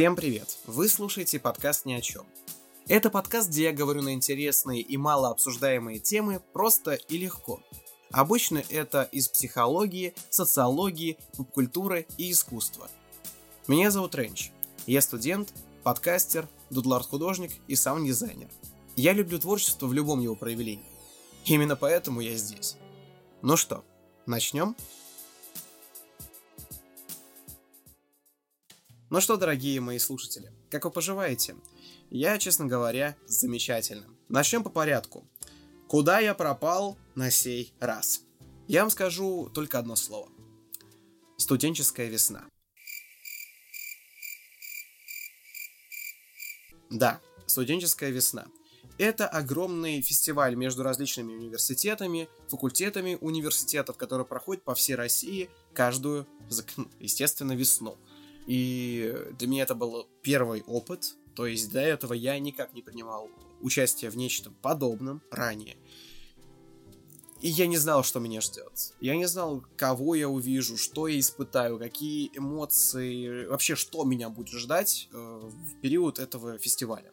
Всем привет! Вы слушаете подкаст «Ни о чем». Это подкаст, где я говорю на интересные и мало обсуждаемые темы просто и легко. Обычно это из психологии, социологии, поп-культуры и искусства. Меня зовут Ренч. Я студент, подкастер, дудлард-художник и саунд-дизайнер. Я люблю творчество в любом его проявлении. Именно поэтому я здесь. Ну что, начнем? Ну что, дорогие мои слушатели, как вы поживаете? Я, честно говоря, замечательно. Начнем по порядку. Куда я пропал на сей раз? Я вам скажу только одно слово. Студенческая весна. Да, студенческая весна. Это огромный фестиваль между различными университетами, факультетами университетов, который проходит по всей России каждую, естественно, весну. И для меня это был первый опыт, то есть до этого я никак не принимал участие в нечто подобном ранее. И я не знал, что меня ждет. Я не знал, кого я увижу, что я испытаю, какие эмоции, вообще, что меня будет ждать э, в период этого фестиваля.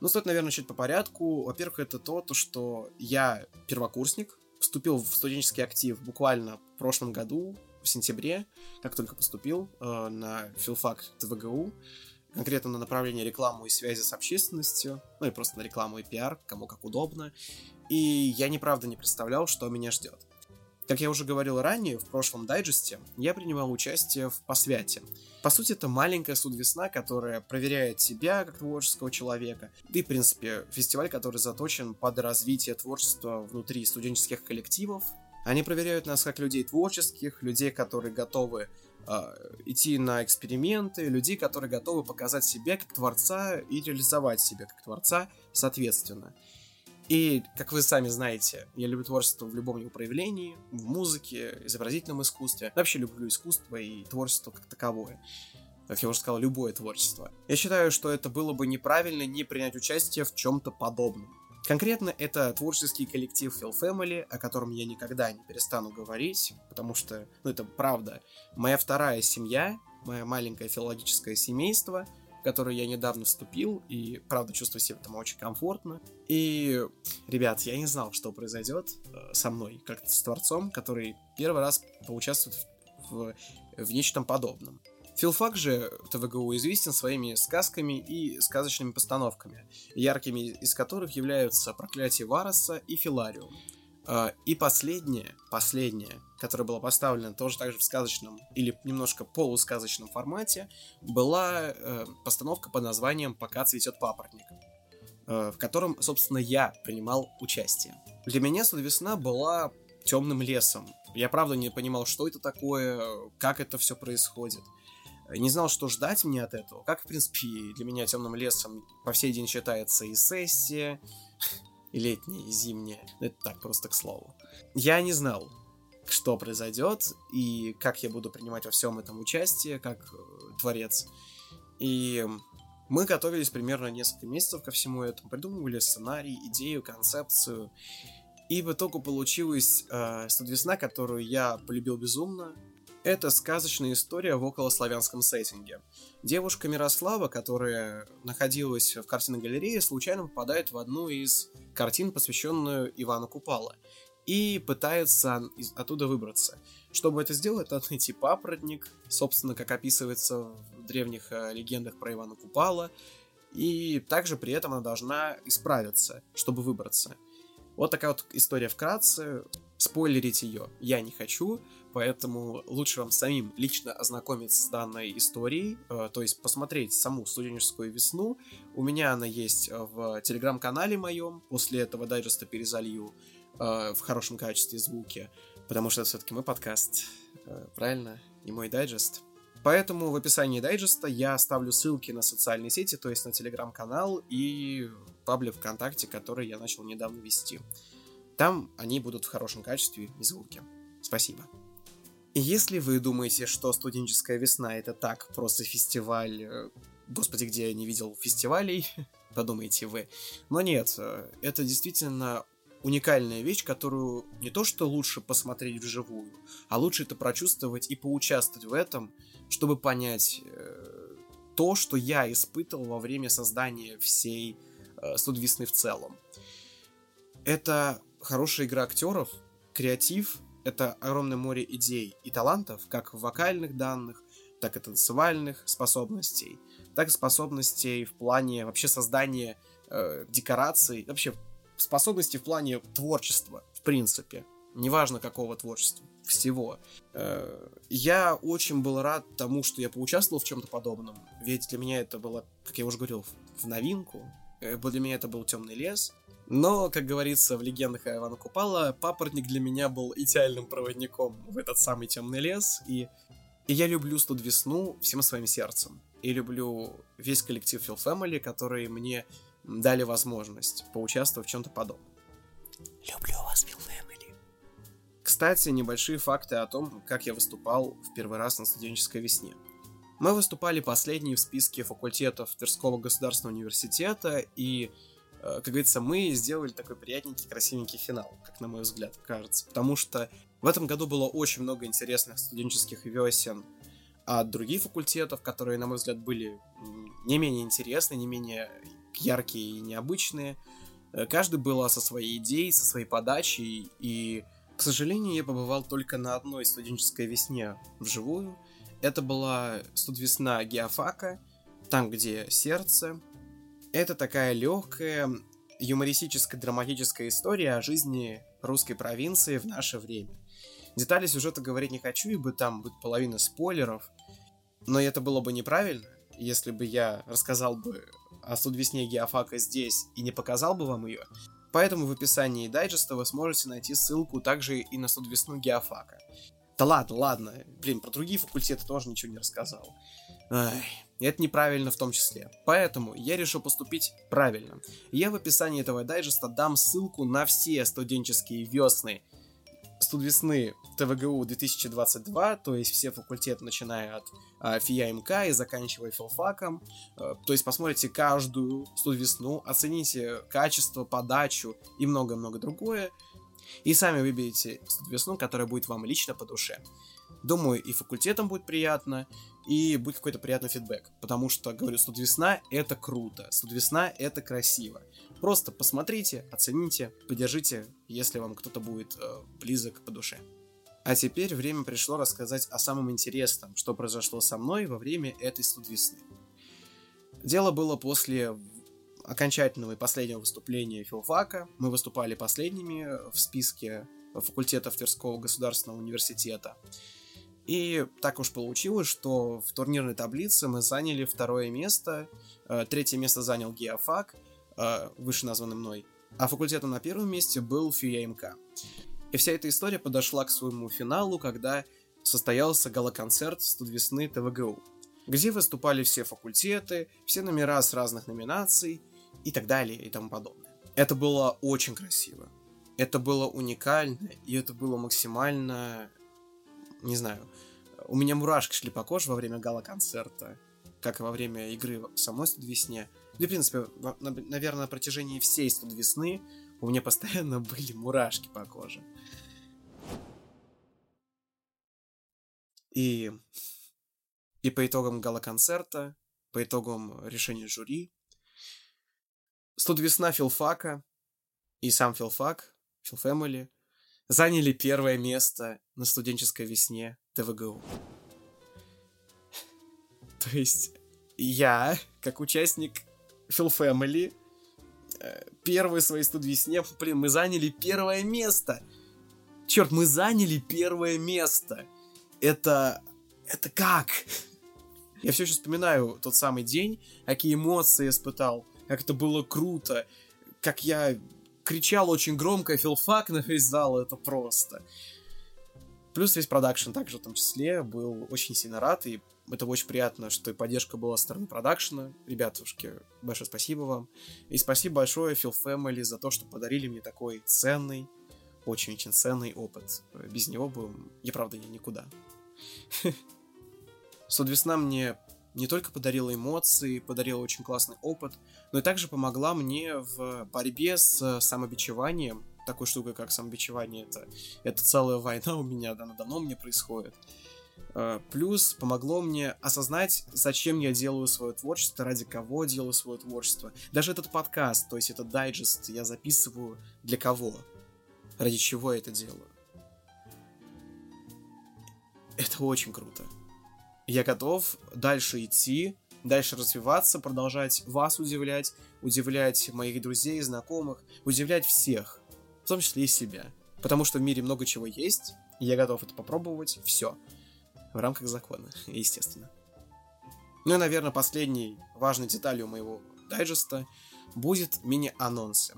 Ну, стоит, наверное, начать по порядку. Во-первых, это то, то, что я первокурсник, вступил в студенческий актив буквально в прошлом году, в сентябре, как только поступил э, на филфак ТВГУ, конкретно на направление рекламу и связи с общественностью, ну и просто на рекламу и пиар, кому как удобно. И я неправда не представлял, что меня ждет. Как я уже говорил ранее, в прошлом дайджесте я принимал участие в посвяте. По сути, это маленькая судвесна, которая проверяет себя как творческого человека. Да и, в принципе, фестиваль, который заточен под развитие творчества внутри студенческих коллективов, они проверяют нас как людей творческих, людей, которые готовы э, идти на эксперименты, людей, которые готовы показать себя как творца и реализовать себя как творца соответственно. И, как вы сами знаете, я люблю творчество в любом его проявлении, в музыке, изобразительном искусстве. вообще люблю искусство и творчество как таковое. Как я уже сказал, любое творчество. Я считаю, что это было бы неправильно не принять участие в чем-то подобном. Конкретно это творческий коллектив Phil Family, о котором я никогда не перестану говорить, потому что, ну это правда, моя вторая семья, мое маленькое филологическое семейство, в которое я недавно вступил, и правда чувствую себя там очень комфортно. И, ребят, я не знал, что произойдет э, со мной, как с творцом, который первый раз поучаствует в, в нечто подобном. Филфак же ТВГУ известен своими сказками и сказочными постановками, яркими из которых являются «Проклятие Вароса» и «Филариум». А, и последнее, последнее, которое было поставлено тоже также в сказочном или немножко полусказочном формате, была э, постановка под названием «Пока цветет папоротник», э, в котором, собственно, я принимал участие. Для меня «Весна» была темным лесом. Я правда не понимал, что это такое, как это все происходит не знал, что ждать мне от этого. Как, в принципе, для меня темным лесом по всей день считается и сессия, и летняя, и зимняя. Ну, это так, просто к слову. Я не знал, что произойдет, и как я буду принимать во всем этом участие, как э, творец. И мы готовились примерно несколько месяцев ко всему этому, придумывали сценарий, идею, концепцию. И в итоге получилась э, «Студвесна», которую я полюбил безумно, это сказочная история в околославянском сеттинге. Девушка Мирослава, которая находилась в картинной галерее, случайно попадает в одну из картин, посвященную Ивану Купала, и пытается оттуда выбраться. Чтобы это сделать, надо найти папоротник, собственно, как описывается в древних э, легендах про Ивана Купала, и также при этом она должна исправиться, чтобы выбраться. Вот такая вот история вкратце. Спойлерить ее я не хочу, поэтому лучше вам самим лично ознакомиться с данной историей, э, то есть посмотреть саму студенческую весну. У меня она есть в телеграм-канале моем, после этого дайджеста перезалью э, в хорошем качестве звуки, потому что все-таки мой подкаст, э, правильно, не мой дайджест. Поэтому в описании дайджеста я оставлю ссылки на социальные сети, то есть на телеграм-канал и паблик ВКонтакте, который я начал недавно вести. Там они будут в хорошем качестве и звуке. Спасибо. Если вы думаете, что студенческая весна это так, просто фестиваль... Э, господи, где я не видел фестивалей, подумайте вы. Но нет, э, это действительно уникальная вещь, которую не то что лучше посмотреть вживую, а лучше это прочувствовать и поучаствовать в этом, чтобы понять, э, то, что я испытывал во время создания всей э, студ весны в целом. Это хорошая игра актеров, креатив, это огромное море идей и талантов, как в вокальных данных, так и танцевальных способностей, так и способностей в плане вообще создания э, декораций, вообще способностей в плане творчества, в принципе. Неважно какого творчества, всего. Э, я очень был рад тому, что я поучаствовал в чем-то подобном, ведь для меня это было, как я уже говорил, в новинку. Э, для меня это был темный лес, но, как говорится в легендах Ивана Купала, папоротник для меня был идеальным проводником в этот самый темный лес, и, и я люблю Студ Весну всем своим сердцем. И люблю весь коллектив Phil Family, которые мне дали возможность поучаствовать в чем-то подобном. Люблю вас, Phil Family. Кстати, небольшие факты о том, как я выступал в первый раз на студенческой весне. Мы выступали последние в списке факультетов Тверского государственного университета, и Э, как говорится, мы сделали такой приятненький, красивенький финал, как на мой взгляд, кажется. Потому что в этом году было очень много интересных студенческих весен от других факультетов, которые, на мой взгляд, были не менее интересные, не менее яркие и необычные. Э, каждый был со своей идеей, со своей подачей, и, к сожалению, я побывал только на одной студенческой весне вживую. Это была студвесна Геофака, там, где сердце, это такая легкая, юмористическая, драматическая история о жизни русской провинции в наше время. Детали сюжета говорить не хочу, ибо там будет половина спойлеров, но это было бы неправильно, если бы я рассказал бы о Судвесне Геофака здесь и не показал бы вам ее. Поэтому в описании дайджеста вы сможете найти ссылку также и на Судвесну Геофака. Да ладно, ладно, блин, про другие факультеты тоже ничего не рассказал. Ай, это неправильно в том числе. Поэтому я решил поступить правильно. Я в описании этого дайджеста дам ссылку на все студенческие весны студвесны ТВГУ 2022, то есть все факультеты, начиная от а, ФИА МК и заканчивая филфаком. А, то есть посмотрите каждую студвесну, оцените качество, подачу и много-много другое. И сами выберите студвесну, которая будет вам лично по душе. Думаю, и факультетам будет приятно, и будет какой-то приятный фидбэк. Потому что, говорю, студ весна это круто, студ весна это красиво. Просто посмотрите, оцените, поддержите, если вам кто-то будет э, близок по душе. А теперь время пришло рассказать о самом интересном, что произошло со мной во время этой студ весны. Дело было после окончательного и последнего выступления филфака. Мы выступали последними в списке факультетов Тверского государственного университета. И так уж получилось, что в турнирной таблице мы заняли второе место, э, третье место занял Геофак, э, выше названный мной, а факультетом на первом месте был ФИАМК. И вся эта история подошла к своему финалу, когда состоялся гала-концерт студвесны ТВГУ, где выступали все факультеты, все номера с разных номинаций и так далее и тому подобное. Это было очень красиво. Это было уникально, и это было максимально не знаю, у меня мурашки шли по коже во время гала-концерта, как и во время игры самой студ весне. Да, в принципе, на, наверное, на протяжении всей студ весны у меня постоянно были мурашки по коже. И, и по итогам гала-концерта, по итогам решения жюри, студ весна филфака и сам филфак, филфэмили, заняли первое место на студенческой весне ТВГУ. То есть я, как участник э, первой своей студвесне, блин, мы заняли первое место. Черт, мы заняли первое место. Это... Это как? Я все еще вспоминаю тот самый день, какие эмоции испытал, как это было круто, как я кричал очень громко, филфак на весь зал, это просто. Плюс весь продакшн также в том числе был очень сильно рад, и это очень приятно, что и поддержка была со стороны продакшена. Ребятушки, большое спасибо вам. И спасибо большое Phil Family за то, что подарили мне такой ценный, очень-очень ценный опыт. Без него бы я, правда, никуда. Судвесна мне не только подарила эмоции, подарила очень классный опыт, но и также помогла мне в борьбе с самобичеванием. Такой штукой, как самобичевание, это, это целая война у меня, она давно мне происходит. Э, плюс помогло мне осознать, зачем я делаю свое творчество, ради кого делаю свое творчество. Даже этот подкаст, то есть этот дайджест, я записываю для кого, ради чего я это делаю. Это очень круто. Я готов дальше идти, дальше развиваться, продолжать вас удивлять, удивлять моих друзей, знакомых, удивлять всех, в том числе и себя. Потому что в мире много чего есть, и я готов это попробовать, все в рамках закона, естественно. Ну и, наверное, последней важной деталью моего дайджеста будет мини-анонсы.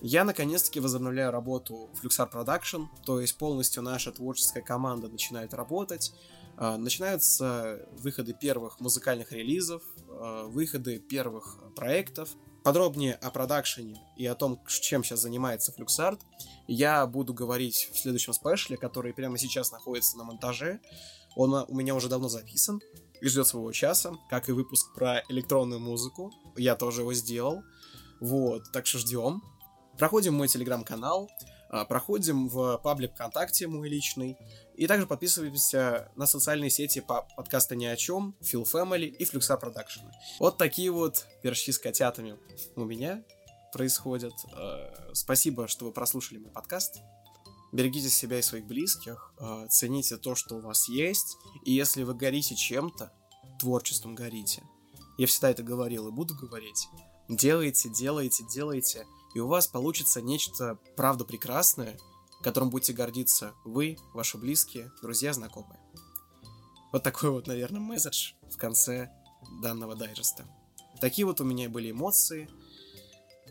Я наконец-таки возобновляю работу в Luxar Production, то есть полностью наша творческая команда начинает работать. А, начинаются выходы первых музыкальных релизов, а, выходы первых проектов. Подробнее о продакшене и о том, чем сейчас занимается Fluxart, я буду говорить в следующем спешле, который прямо сейчас находится на монтаже. Он у меня уже давно записан и ждет своего часа, как и выпуск про электронную музыку. Я тоже его сделал. Вот, так что ждем. Проходим мой телеграм-канал, а, проходим в паблик ВКонтакте мой личный, и также подписываемся на социальные сети по подкаста «Ни о чем», Feel Family и Флюкса Продакшн. Вот такие вот пирожки с котятами у меня происходят. А, спасибо, что вы прослушали мой подкаст. Берегите себя и своих близких, э, цените то, что у вас есть, и если вы горите чем-то, творчеством горите. Я всегда это говорил и буду говорить. Делайте, делайте, делайте, и у вас получится нечто правда прекрасное, которым будете гордиться вы, ваши близкие, друзья, знакомые. Вот такой вот, наверное, месседж в конце данного дайджеста. Такие вот у меня были эмоции.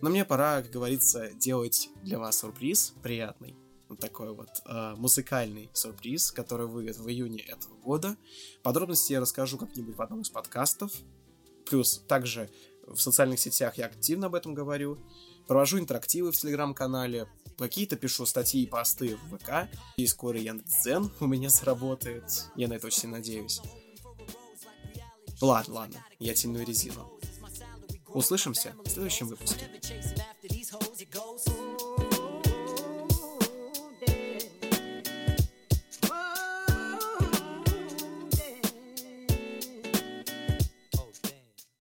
Но мне пора, как говорится, делать для вас сюрприз приятный вот такой вот э, музыкальный сюрприз, который выйдет в июне этого года. Подробности я расскажу как-нибудь в одном из подкастов. Плюс также в социальных сетях я активно об этом говорю. Провожу интерактивы в телеграм-канале, какие-то пишу статьи и посты в ВК, и скоро Яндекс.Дзен у меня заработает. Я на это очень надеюсь. Ладно, ладно, я тяну резину. Услышимся в следующем выпуске.